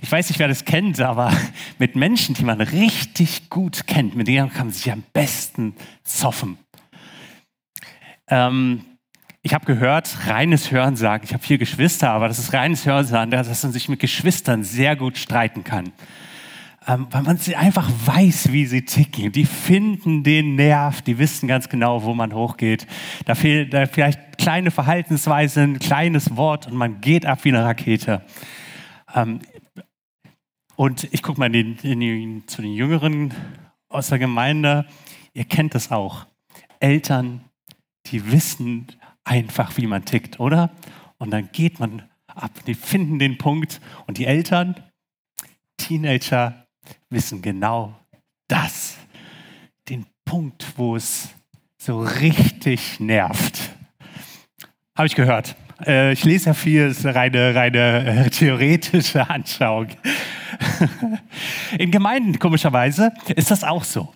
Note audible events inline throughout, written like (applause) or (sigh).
Ich weiß nicht, wer das kennt, aber mit Menschen, die man richtig gut kennt, mit denen kann man sich am besten zoffen. Ähm, ich habe gehört, reines Hören sagen, ich habe vier Geschwister, aber das ist reines Hören sagen, dass man sich mit Geschwistern sehr gut streiten kann. Ähm, weil man einfach weiß, wie sie ticken. Die finden den Nerv, die wissen ganz genau, wo man hochgeht. Da fehlt da vielleicht kleine Verhaltensweisen, ein kleines Wort und man geht ab wie eine Rakete. Ähm, und ich gucke mal in die, in zu den Jüngeren aus der Gemeinde. Ihr kennt das auch. Eltern, die wissen einfach, wie man tickt, oder? Und dann geht man ab, die finden den Punkt. Und die Eltern, Teenager, wissen genau das. Den Punkt, wo es so richtig nervt. Habe ich gehört. Äh, ich lese ja viel, es ist eine reine, reine äh, theoretische Anschauung. (laughs) In Gemeinden, komischerweise, ist das auch so.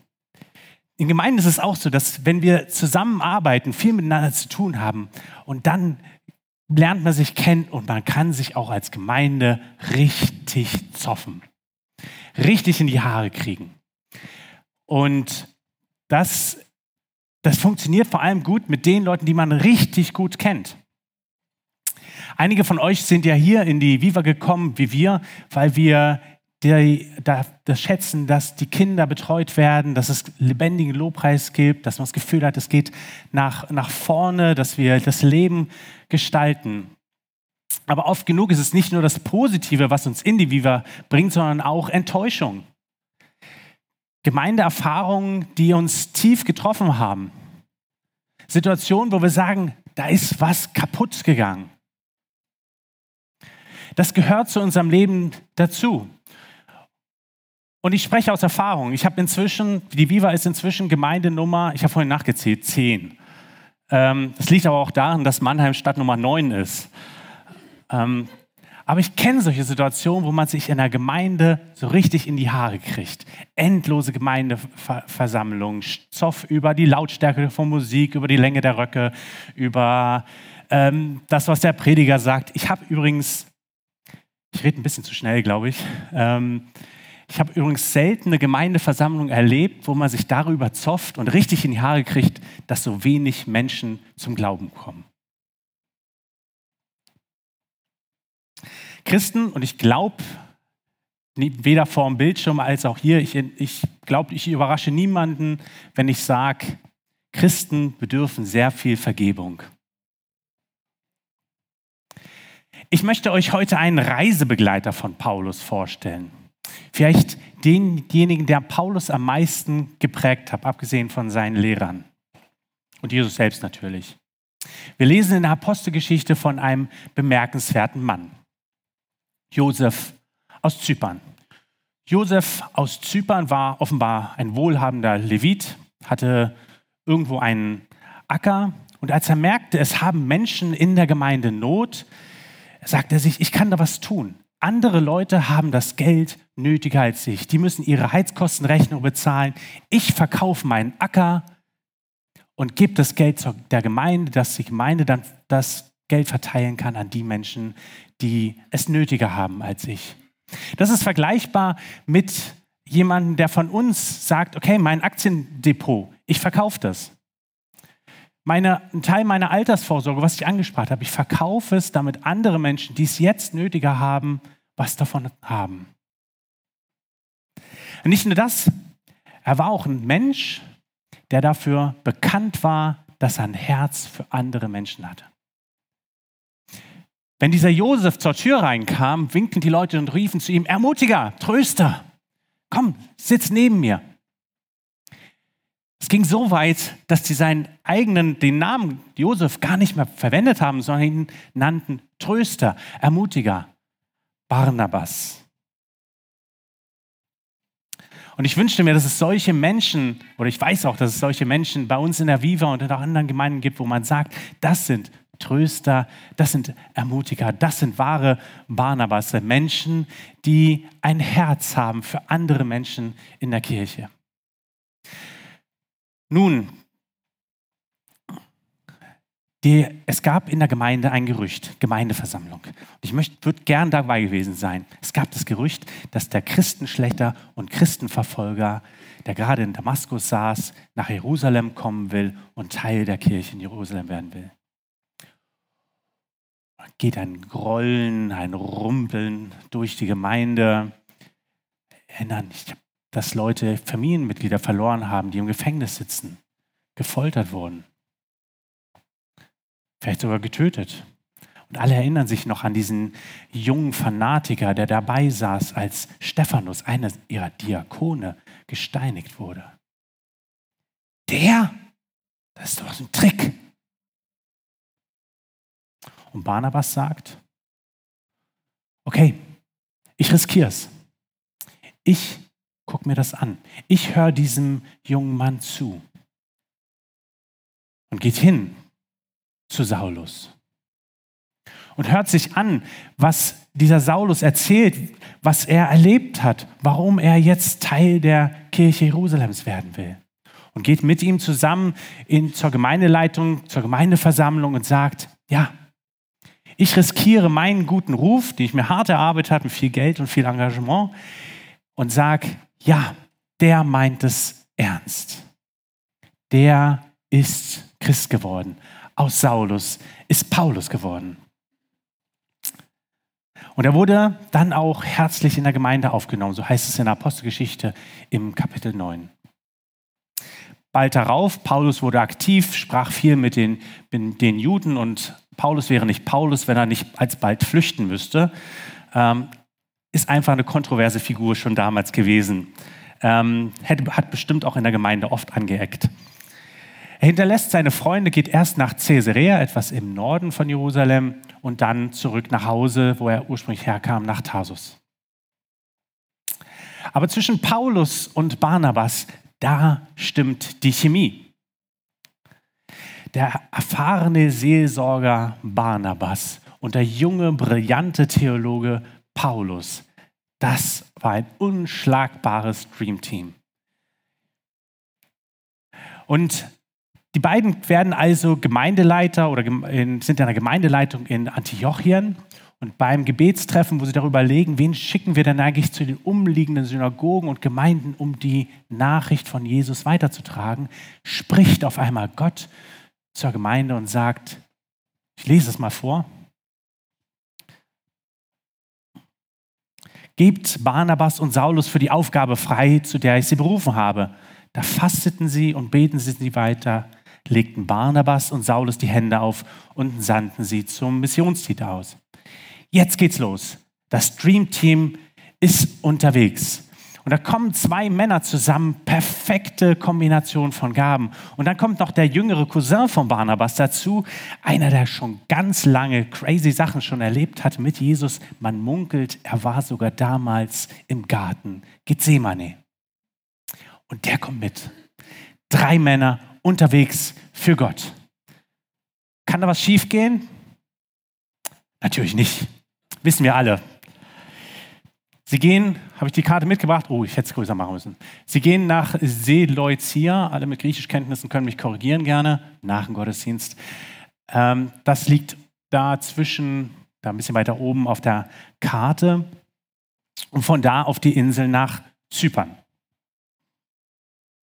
In Gemeinden ist es auch so, dass wenn wir zusammenarbeiten, viel miteinander zu tun haben und dann lernt man sich kennen und man kann sich auch als Gemeinde richtig zoffen, richtig in die Haare kriegen. Und das, das funktioniert vor allem gut mit den Leuten, die man richtig gut kennt. Einige von euch sind ja hier in die Viva gekommen, wie wir, weil wir die, das schätzen, dass die Kinder betreut werden, dass es lebendigen Lobpreis gibt, dass man das Gefühl hat, es geht nach, nach vorne, dass wir das Leben gestalten. Aber oft genug ist es nicht nur das Positive, was uns in die Viva bringt, sondern auch Enttäuschung. Gemeindeerfahrungen, die uns tief getroffen haben. Situationen, wo wir sagen, da ist was kaputt gegangen. Das gehört zu unserem Leben dazu. Und ich spreche aus Erfahrung. Ich habe inzwischen, die Viva ist inzwischen Gemeindenummer, ich habe vorhin nachgezählt, 10. Ähm, das liegt aber auch daran, dass Mannheim Stadt Nummer 9 ist. Ähm, aber ich kenne solche Situationen, wo man sich in der Gemeinde so richtig in die Haare kriegt. Endlose Gemeindeversammlungen, Zoff über die Lautstärke von Musik, über die Länge der Röcke, über ähm, das, was der Prediger sagt. Ich habe übrigens, ich rede ein bisschen zu schnell, glaube ich. Ähm, ich habe übrigens selten eine Gemeindeversammlung erlebt, wo man sich darüber zofft und richtig in die Haare kriegt, dass so wenig Menschen zum Glauben kommen. Christen, und ich glaube, weder vor dem Bildschirm als auch hier, ich, ich glaube, ich überrasche niemanden, wenn ich sage, Christen bedürfen sehr viel Vergebung. Ich möchte euch heute einen Reisebegleiter von Paulus vorstellen. Vielleicht denjenigen, der Paulus am meisten geprägt hat, abgesehen von seinen Lehrern. Und Jesus selbst natürlich. Wir lesen in der Apostelgeschichte von einem bemerkenswerten Mann. Josef aus Zypern. Josef aus Zypern war offenbar ein wohlhabender Levit, hatte irgendwo einen Acker und als er merkte, es haben Menschen in der Gemeinde Not, sagte er sich, ich kann da was tun. Andere Leute haben das Geld nötiger als ich. Die müssen ihre Heizkostenrechnung bezahlen. Ich verkaufe meinen Acker und gebe das Geld der Gemeinde, dass die Gemeinde dann das Geld verteilen kann an die Menschen, die es nötiger haben als ich. Das ist vergleichbar mit jemandem, der von uns sagt, okay, mein Aktiendepot, ich verkaufe das. Meine, ein Teil meiner Altersvorsorge, was ich angespart habe, ich verkaufe es, damit andere Menschen, die es jetzt nötiger haben, was davon haben. Nicht nur das, er war auch ein Mensch, der dafür bekannt war, dass er ein Herz für andere Menschen hatte. Wenn dieser Josef zur Tür reinkam, winkten die Leute und riefen zu ihm, Ermutiger, Tröster, komm, sitz neben mir. Es ging so weit, dass sie seinen eigenen, den Namen Josef gar nicht mehr verwendet haben, sondern ihn nannten Tröster, Ermutiger, Barnabas. Und ich wünschte mir, dass es solche Menschen, oder ich weiß auch, dass es solche Menschen bei uns in der Viva und in auch anderen Gemeinden gibt, wo man sagt, das sind Tröster, das sind Ermutiger, das sind wahre Barnabas, Menschen, die ein Herz haben für andere Menschen in der Kirche. Nun, Die, es gab in der Gemeinde ein Gerücht, Gemeindeversammlung. Und ich würde gern dabei gewesen sein. Es gab das Gerücht, dass der Christenschlechter und Christenverfolger, der gerade in Damaskus saß, nach Jerusalem kommen will und Teil der Kirche in Jerusalem werden will. Geht ein Grollen, ein Rumpeln durch die Gemeinde. Erinnern, dass Leute Familienmitglieder verloren haben, die im Gefängnis sitzen, gefoltert wurden vielleicht sogar getötet. Und alle erinnern sich noch an diesen jungen Fanatiker, der dabei saß, als Stephanus, einer ihrer Diakone, gesteinigt wurde. Der? Das ist doch ein Trick. Und Barnabas sagt, okay, ich riskiere es. Ich gucke mir das an. Ich höre diesem jungen Mann zu. Und geht hin zu Saulus und hört sich an, was dieser Saulus erzählt, was er erlebt hat, warum er jetzt Teil der Kirche Jerusalems werden will. Und geht mit ihm zusammen in, zur Gemeindeleitung, zur Gemeindeversammlung und sagt, ja, ich riskiere meinen guten Ruf, den ich mir hart erarbeitet habe, mit viel Geld und viel Engagement, und sage, ja, der meint es ernst. Der ist Christ geworden aus Saulus ist Paulus geworden. Und er wurde dann auch herzlich in der Gemeinde aufgenommen, so heißt es in der Apostelgeschichte im Kapitel 9. Bald darauf, Paulus wurde aktiv, sprach viel mit den, mit den Juden und Paulus wäre nicht Paulus, wenn er nicht alsbald flüchten müsste. Ähm, ist einfach eine kontroverse Figur schon damals gewesen. Ähm, hat bestimmt auch in der Gemeinde oft angeeckt. Er hinterlässt seine Freunde, geht erst nach Caesarea, etwas im Norden von Jerusalem, und dann zurück nach Hause, wo er ursprünglich herkam, nach Tarsus. Aber zwischen Paulus und Barnabas, da stimmt die Chemie. Der erfahrene Seelsorger Barnabas und der junge, brillante Theologe Paulus, das war ein unschlagbares Dreamteam. Und die beiden werden also Gemeindeleiter oder sind in der Gemeindeleitung in Antiochien. Und beim Gebetstreffen, wo sie darüber legen, wen schicken wir denn eigentlich zu den umliegenden Synagogen und Gemeinden, um die Nachricht von Jesus weiterzutragen, spricht auf einmal Gott zur Gemeinde und sagt, ich lese es mal vor, Gebt Barnabas und Saulus für die Aufgabe frei, zu der ich sie berufen habe. Da fasteten sie und beten sie weiter legten Barnabas und Saulus die Hände auf und sandten sie zum Missionstitel aus. Jetzt geht's los. Das Dream Team ist unterwegs. Und da kommen zwei Männer zusammen, perfekte Kombination von Gaben. Und dann kommt noch der jüngere Cousin von Barnabas dazu, einer, der schon ganz lange crazy Sachen schon erlebt hat mit Jesus. Man munkelt, er war sogar damals im Garten Gethsemane. Und der kommt mit. Drei Männer unterwegs für Gott. Kann da was schiefgehen? Natürlich nicht. Wissen wir alle. Sie gehen, habe ich die Karte mitgebracht? Oh, ich hätte es größer machen müssen. Sie gehen nach Seleucia. Alle mit Griechischkenntnissen können mich korrigieren gerne. Nach dem Gottesdienst. Ähm, das liegt da zwischen, da ein bisschen weiter oben auf der Karte. Und von da auf die Insel nach Zypern.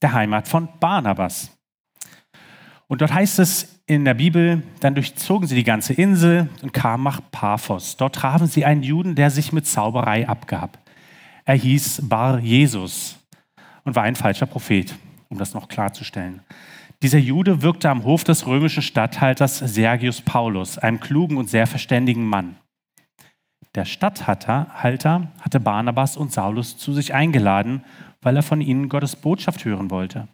Der Heimat von Barnabas. Und dort heißt es in der Bibel, dann durchzogen sie die ganze Insel und kamen nach Paphos. Dort trafen sie einen Juden, der sich mit Zauberei abgab. Er hieß Bar Jesus und war ein falscher Prophet, um das noch klarzustellen. Dieser Jude wirkte am Hof des römischen Statthalters Sergius Paulus, einem klugen und sehr verständigen Mann. Der Statthalter hatte Barnabas und Saulus zu sich eingeladen, weil er von ihnen Gottes Botschaft hören wollte.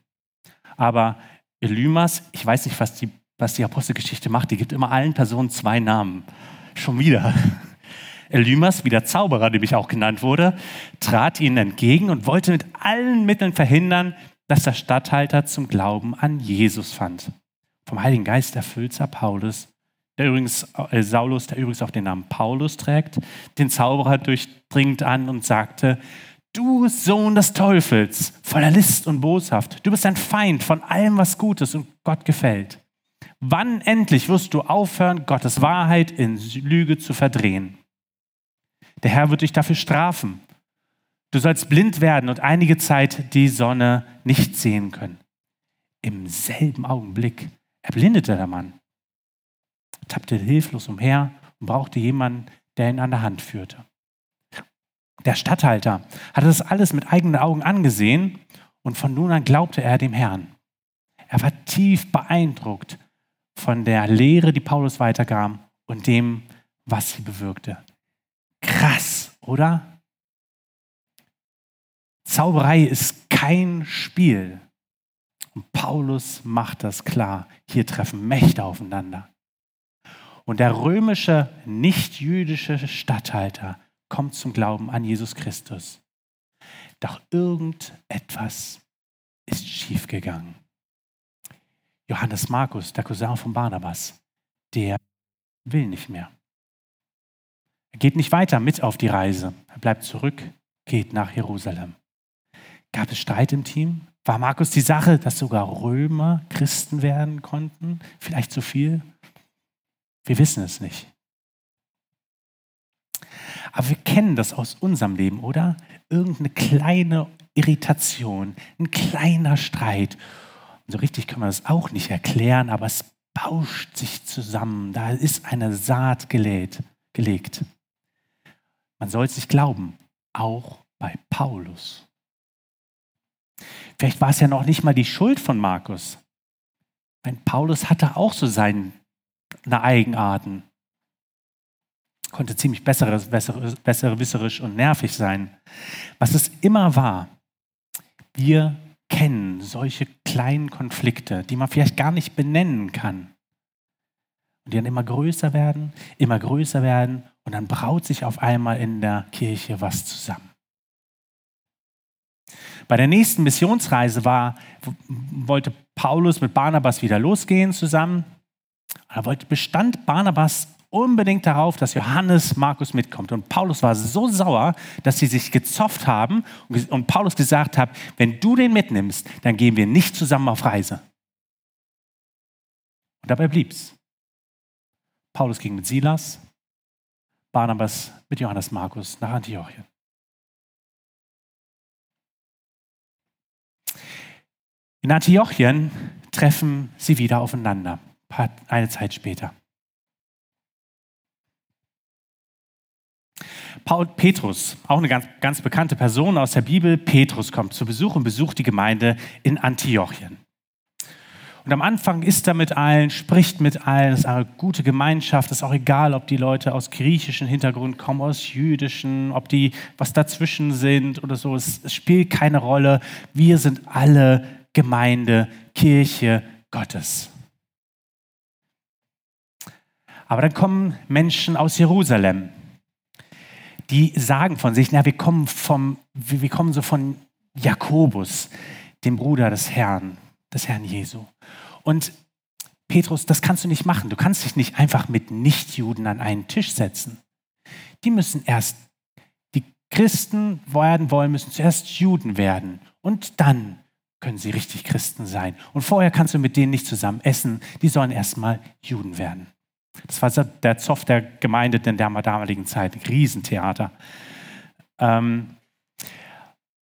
Aber Elymas, ich weiß nicht, was die, was die Apostelgeschichte macht, die gibt immer allen Personen zwei Namen. Schon wieder. Elymas, wie der Zauberer, nämlich auch genannt wurde, trat ihnen entgegen und wollte mit allen Mitteln verhindern, dass der Statthalter zum Glauben an Jesus fand. Vom Heiligen Geist erfüllt sah Paulus, der übrigens, äh, Saulus, der übrigens auch den Namen Paulus trägt, den Zauberer durchdringend an und sagte, Du Sohn des Teufels, voller List und Boshaft, du bist ein Feind von allem, was gut ist und Gott gefällt. Wann endlich wirst du aufhören, Gottes Wahrheit in Lüge zu verdrehen? Der Herr wird dich dafür strafen. Du sollst blind werden und einige Zeit die Sonne nicht sehen können. Im selben Augenblick erblindete der Mann, tappte hilflos umher und brauchte jemanden, der ihn an der Hand führte. Der Statthalter hatte das alles mit eigenen Augen angesehen und von nun an glaubte er dem Herrn. Er war tief beeindruckt von der Lehre, die Paulus weitergab und dem, was sie bewirkte. Krass, oder? Zauberei ist kein Spiel. Und Paulus macht das klar. Hier treffen Mächte aufeinander. Und der römische, nicht-jüdische Statthalter kommt zum Glauben an Jesus Christus. Doch irgendetwas ist schiefgegangen. Johannes Markus, der Cousin von Barnabas, der will nicht mehr. Er geht nicht weiter mit auf die Reise. Er bleibt zurück, geht nach Jerusalem. Gab es Streit im Team? War Markus die Sache, dass sogar Römer Christen werden konnten? Vielleicht zu viel? Wir wissen es nicht. Aber wir kennen das aus unserem Leben, oder? Irgendeine kleine Irritation, ein kleiner Streit. So richtig können wir das auch nicht erklären, aber es bauscht sich zusammen. Da ist eine Saat gelegt. gelegt. Man soll es nicht glauben, auch bei Paulus. Vielleicht war es ja noch nicht mal die Schuld von Markus. Weil Paulus hatte auch so seine Eigenarten. Konnte ziemlich besseres, besser, besserwisserisch und nervig sein. Was es immer war, wir kennen solche kleinen Konflikte, die man vielleicht gar nicht benennen kann. Und die dann immer größer werden, immer größer werden und dann braut sich auf einmal in der Kirche was zusammen. Bei der nächsten Missionsreise war, wollte Paulus mit Barnabas wieder losgehen zusammen. Wollte, bestand Barnabas unbedingt darauf, dass Johannes Markus mitkommt. Und Paulus war so sauer, dass sie sich gezofft haben und Paulus gesagt hat, wenn du den mitnimmst, dann gehen wir nicht zusammen auf Reise. Und dabei blieb's. Paulus ging mit Silas, Barnabas mit Johannes Markus nach Antiochien. In Antiochien treffen sie wieder aufeinander, eine Zeit später. Paul Petrus, auch eine ganz, ganz bekannte Person aus der Bibel, Petrus kommt zu Besuch und besucht die Gemeinde in Antiochien. Und am Anfang ist er mit allen, spricht mit allen, es ist eine gute Gemeinschaft, es ist auch egal, ob die Leute aus griechischem Hintergrund kommen, aus jüdischen, ob die was dazwischen sind oder so, es, es spielt keine Rolle. Wir sind alle Gemeinde, Kirche Gottes. Aber dann kommen Menschen aus Jerusalem, die sagen von sich, na, wir kommen vom, wir kommen so von Jakobus, dem Bruder des Herrn, des Herrn Jesu. Und Petrus, das kannst du nicht machen. Du kannst dich nicht einfach mit Nichtjuden an einen Tisch setzen. Die müssen erst, die Christen werden wollen, müssen zuerst Juden werden. Und dann können sie richtig Christen sein. Und vorher kannst du mit denen nicht zusammen essen. Die sollen erstmal Juden werden. Das war der Zoff der Gemeinde in der damaligen Zeit. Ein Riesentheater. Ähm,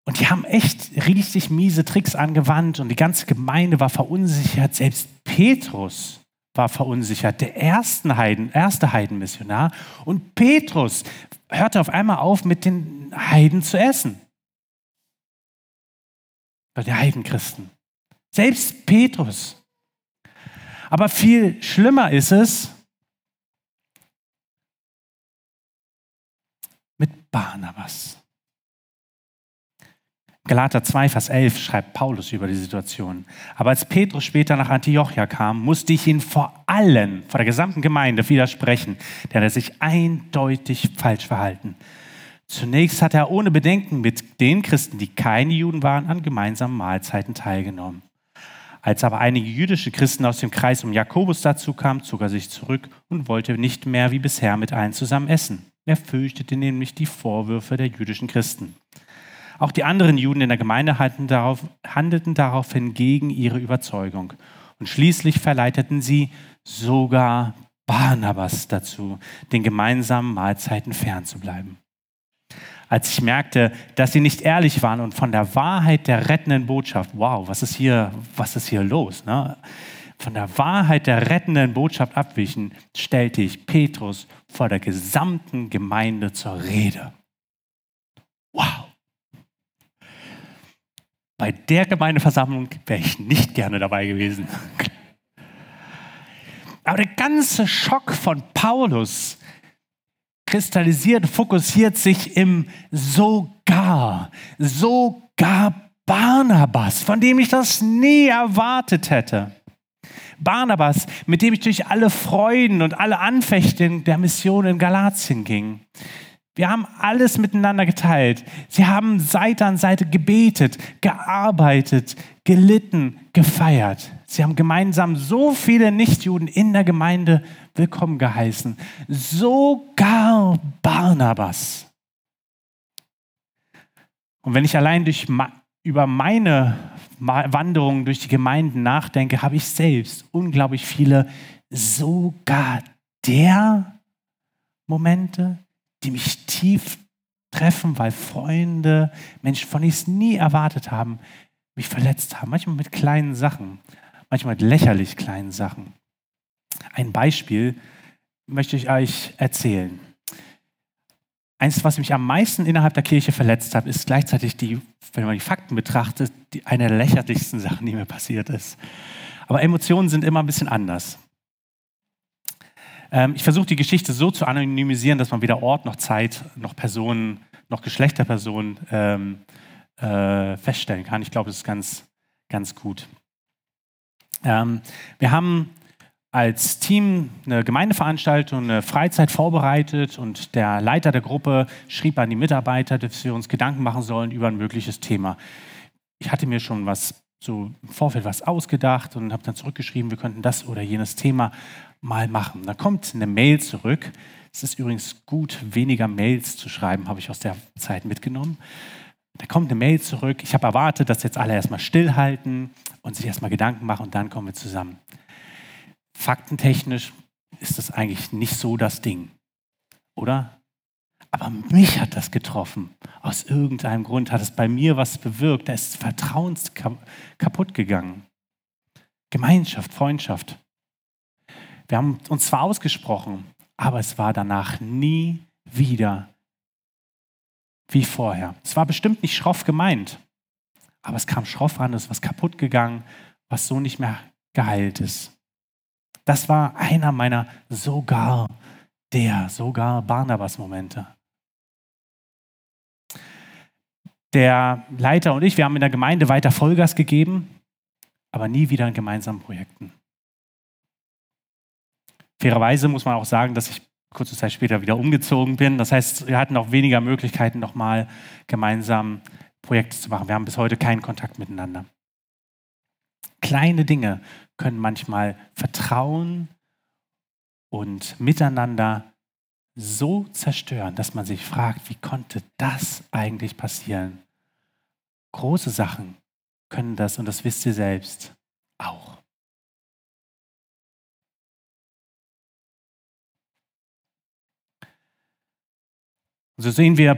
und die haben echt richtig miese Tricks angewandt und die ganze Gemeinde war verunsichert. Selbst Petrus war verunsichert, der erste, Heiden, erste Heidenmissionar. Und Petrus hörte auf einmal auf, mit den Heiden zu essen. Bei den Heidenchristen. Selbst Petrus. Aber viel schlimmer ist es, mit Barnabas. Galater 2, Vers 11 schreibt Paulus über die Situation. Aber als Petrus später nach Antiochia kam, musste ich ihn vor allen, vor der gesamten Gemeinde widersprechen, denn er sich eindeutig falsch verhalten. Zunächst hat er ohne Bedenken mit den Christen, die keine Juden waren, an gemeinsamen Mahlzeiten teilgenommen. Als aber einige jüdische Christen aus dem Kreis um Jakobus dazu kamen, zog er sich zurück und wollte nicht mehr wie bisher mit allen zusammen essen. Er fürchtete nämlich die Vorwürfe der jüdischen Christen. Auch die anderen Juden in der Gemeinde handelten, darauf, handelten daraufhin gegen ihre Überzeugung. Und schließlich verleiteten sie sogar Barnabas dazu, den gemeinsamen Mahlzeiten fernzubleiben. Als ich merkte, dass sie nicht ehrlich waren und von der Wahrheit der rettenden Botschaft, wow, was ist hier, was ist hier los? Ne? Von der Wahrheit der rettenden Botschaft abwichen, stellte ich Petrus vor der gesamten Gemeinde zur Rede. Wow. Bei der Gemeindeversammlung wäre ich nicht gerne dabei gewesen. (laughs) Aber der ganze Schock von Paulus kristallisiert, fokussiert sich im sogar, sogar Barnabas, von dem ich das nie erwartet hätte. Barnabas, mit dem ich durch alle Freuden und alle Anfechtungen der Mission in Galatien ging. Wir haben alles miteinander geteilt. Sie haben Seite an Seite gebetet, gearbeitet, gelitten, gefeiert. Sie haben gemeinsam so viele Nichtjuden in der Gemeinde willkommen geheißen. Sogar Barnabas. Und wenn ich allein durch, über meine Wanderung durch die Gemeinden nachdenke, habe ich selbst unglaublich viele sogar der Momente, die mich tief treffen, weil Freunde, Menschen, von denen ich es nie erwartet haben, mich verletzt haben. Manchmal mit kleinen Sachen, manchmal mit lächerlich kleinen Sachen. Ein Beispiel möchte ich euch erzählen. Eins, was mich am meisten innerhalb der Kirche verletzt hat, ist gleichzeitig die, wenn man die Fakten betrachtet, die, eine der lächerlichsten Sachen, die mir passiert ist. Aber Emotionen sind immer ein bisschen anders. Ähm, ich versuche die Geschichte so zu anonymisieren, dass man weder Ort noch Zeit noch Personen noch Geschlechterpersonen ähm, äh, feststellen kann. Ich glaube, das ist ganz, ganz gut. Ähm, wir haben als Team eine Gemeindeveranstaltung, eine Freizeit vorbereitet und der Leiter der Gruppe schrieb an die Mitarbeiter, dass wir uns Gedanken machen sollen über ein mögliches Thema. Ich hatte mir schon was so im Vorfeld was ausgedacht und habe dann zurückgeschrieben, wir könnten das oder jenes Thema mal machen. Da kommt eine Mail zurück. Es ist übrigens gut, weniger Mails zu schreiben, habe ich aus der Zeit mitgenommen. Da kommt eine Mail zurück. Ich habe erwartet, dass jetzt alle erstmal stillhalten und sich erstmal Gedanken machen und dann kommen wir zusammen. Faktentechnisch ist das eigentlich nicht so das Ding, oder? Aber mich hat das getroffen. Aus irgendeinem Grund hat es bei mir was bewirkt. Da ist Vertrauen kaputt gegangen. Gemeinschaft, Freundschaft. Wir haben uns zwar ausgesprochen, aber es war danach nie wieder wie vorher. Es war bestimmt nicht schroff gemeint, aber es kam schroff an, es ist was kaputt gegangen, was so nicht mehr geheilt ist. Das war einer meiner sogar der, sogar Barnabas-Momente. Der Leiter und ich, wir haben in der Gemeinde weiter Vollgas gegeben, aber nie wieder in gemeinsamen Projekten. Fairerweise muss man auch sagen, dass ich kurze Zeit später wieder umgezogen bin. Das heißt, wir hatten auch weniger Möglichkeiten, nochmal gemeinsam Projekte zu machen. Wir haben bis heute keinen Kontakt miteinander. Kleine Dinge können manchmal Vertrauen und Miteinander so zerstören, dass man sich fragt, wie konnte das eigentlich passieren? Große Sachen können das und das wisst ihr selbst auch. So sehen wir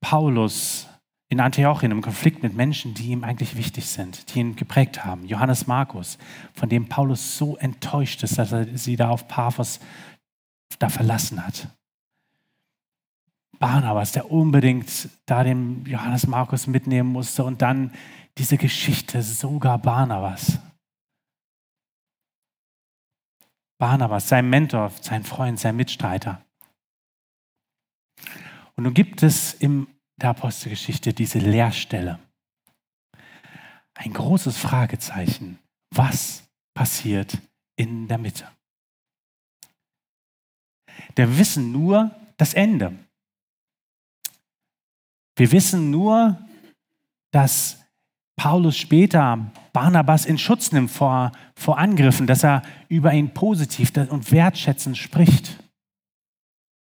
Paulus in Antiochien im Konflikt mit Menschen, die ihm eigentlich wichtig sind, die ihn geprägt haben. Johannes Markus, von dem Paulus so enttäuscht ist, dass er sie da auf Paphos da verlassen hat. Barnabas, der unbedingt da den Johannes Markus mitnehmen musste und dann diese Geschichte, sogar Barnabas. Barnabas, sein Mentor, sein Freund, sein Mitstreiter. Und nun gibt es in der Apostelgeschichte diese Leerstelle. Ein großes Fragezeichen. Was passiert in der Mitte? Wir wissen nur das Ende. Wir wissen nur, dass Paulus später Barnabas in Schutz nimmt vor, vor Angriffen, dass er über ihn positiv und wertschätzend spricht.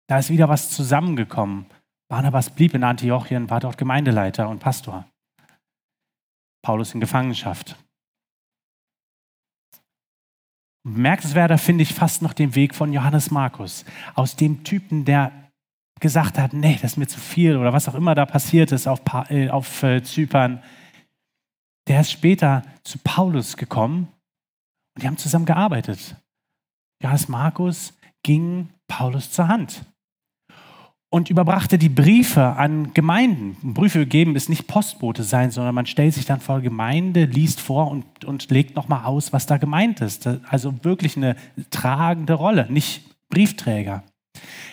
Da ist wieder was zusammengekommen. Barnabas blieb in Antiochien, war dort Gemeindeleiter und Pastor. Paulus in Gefangenschaft. Bemerkenswerter finde ich fast noch den Weg von Johannes Markus. Aus dem Typen, der gesagt hat, nee, das ist mir zu viel oder was auch immer da passiert ist auf, äh, auf äh, Zypern. Der ist später zu Paulus gekommen und die haben zusammen gearbeitet. Johannes Markus ging Paulus zur Hand und überbrachte die Briefe an Gemeinden. Briefe geben ist nicht Postbote sein, sondern man stellt sich dann vor Gemeinde, liest vor und, und legt nochmal aus, was da gemeint ist. Also wirklich eine tragende Rolle, nicht Briefträger.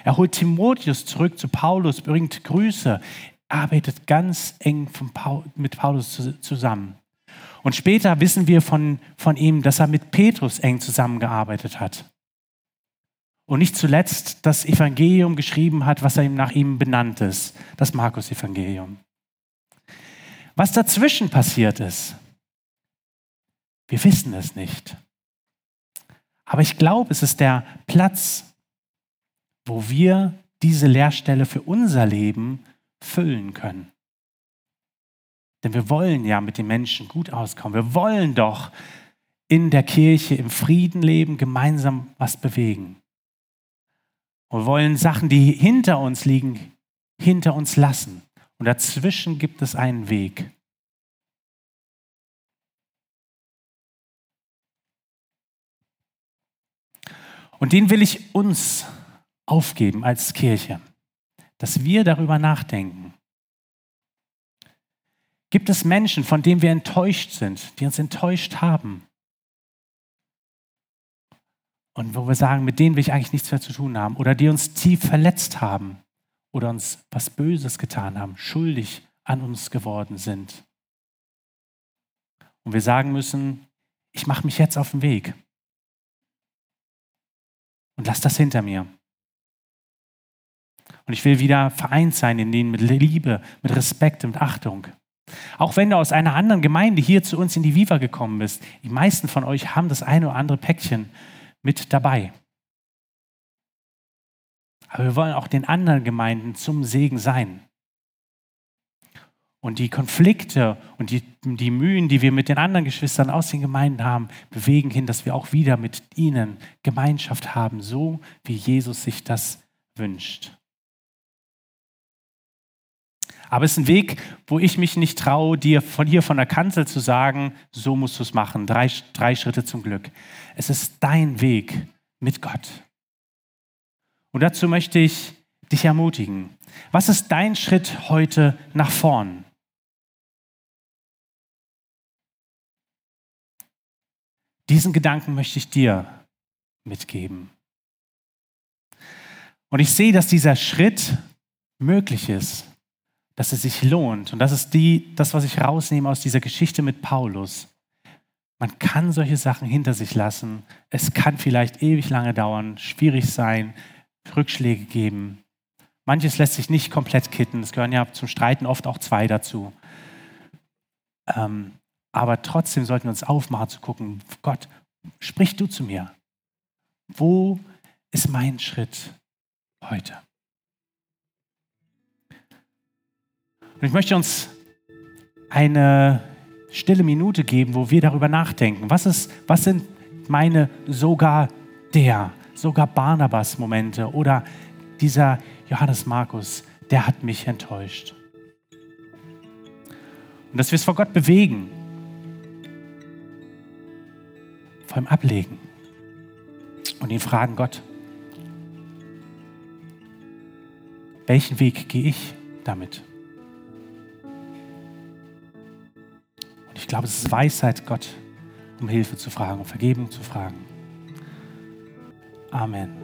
Er holt Timotheus zurück zu Paulus, bringt Grüße, arbeitet ganz eng mit Paulus zusammen. Und später wissen wir von, von ihm, dass er mit Petrus eng zusammengearbeitet hat und nicht zuletzt das Evangelium geschrieben hat, was er ihm nach ihm benannt ist, das Markus-Evangelium. Was dazwischen passiert ist, wir wissen es nicht. Aber ich glaube, es ist der Platz, wo wir diese Lehrstelle für unser Leben füllen können. Denn wir wollen ja mit den Menschen gut auskommen. Wir wollen doch in der Kirche im Frieden leben, gemeinsam was bewegen. Und wollen Sachen, die hinter uns liegen, hinter uns lassen. Und dazwischen gibt es einen Weg. Und den will ich uns aufgeben als Kirche, dass wir darüber nachdenken. Gibt es Menschen, von denen wir enttäuscht sind, die uns enttäuscht haben? Und wo wir sagen, mit denen will ich eigentlich nichts mehr zu tun haben oder die uns tief verletzt haben oder uns was Böses getan haben, schuldig an uns geworden sind. Und wir sagen müssen, ich mache mich jetzt auf den Weg und lass das hinter mir. Und ich will wieder vereint sein in denen mit Liebe, mit Respekt und Achtung. Auch wenn du aus einer anderen Gemeinde hier zu uns in die Viva gekommen bist, die meisten von euch haben das eine oder andere Päckchen mit dabei. Aber wir wollen auch den anderen Gemeinden zum Segen sein. Und die Konflikte und die, die Mühen, die wir mit den anderen Geschwistern aus den Gemeinden haben, bewegen hin, dass wir auch wieder mit ihnen Gemeinschaft haben, so wie Jesus sich das wünscht. Aber es ist ein Weg, wo ich mich nicht traue, dir von hier von der Kanzel zu sagen, so musst du es machen. Drei, drei Schritte zum Glück. Es ist dein Weg mit Gott. Und dazu möchte ich dich ermutigen. Was ist dein Schritt heute nach vorn? Diesen Gedanken möchte ich dir mitgeben. Und ich sehe, dass dieser Schritt möglich ist dass es sich lohnt. Und das ist die, das, was ich rausnehme aus dieser Geschichte mit Paulus. Man kann solche Sachen hinter sich lassen. Es kann vielleicht ewig lange dauern, schwierig sein, Rückschläge geben. Manches lässt sich nicht komplett kitten. Es gehören ja zum Streiten oft auch zwei dazu. Ähm, aber trotzdem sollten wir uns aufmachen zu gucken, Gott, sprich du zu mir. Wo ist mein Schritt heute? Und ich möchte uns eine stille Minute geben, wo wir darüber nachdenken. Was, ist, was sind meine sogar der, sogar Barnabas-Momente oder dieser Johannes Markus, der hat mich enttäuscht. Und dass wir es vor Gott bewegen, vor ihm ablegen und ihn fragen, Gott, welchen Weg gehe ich damit? Ich glaube, es ist Weisheit, Gott um Hilfe zu fragen, um Vergebung zu fragen. Amen.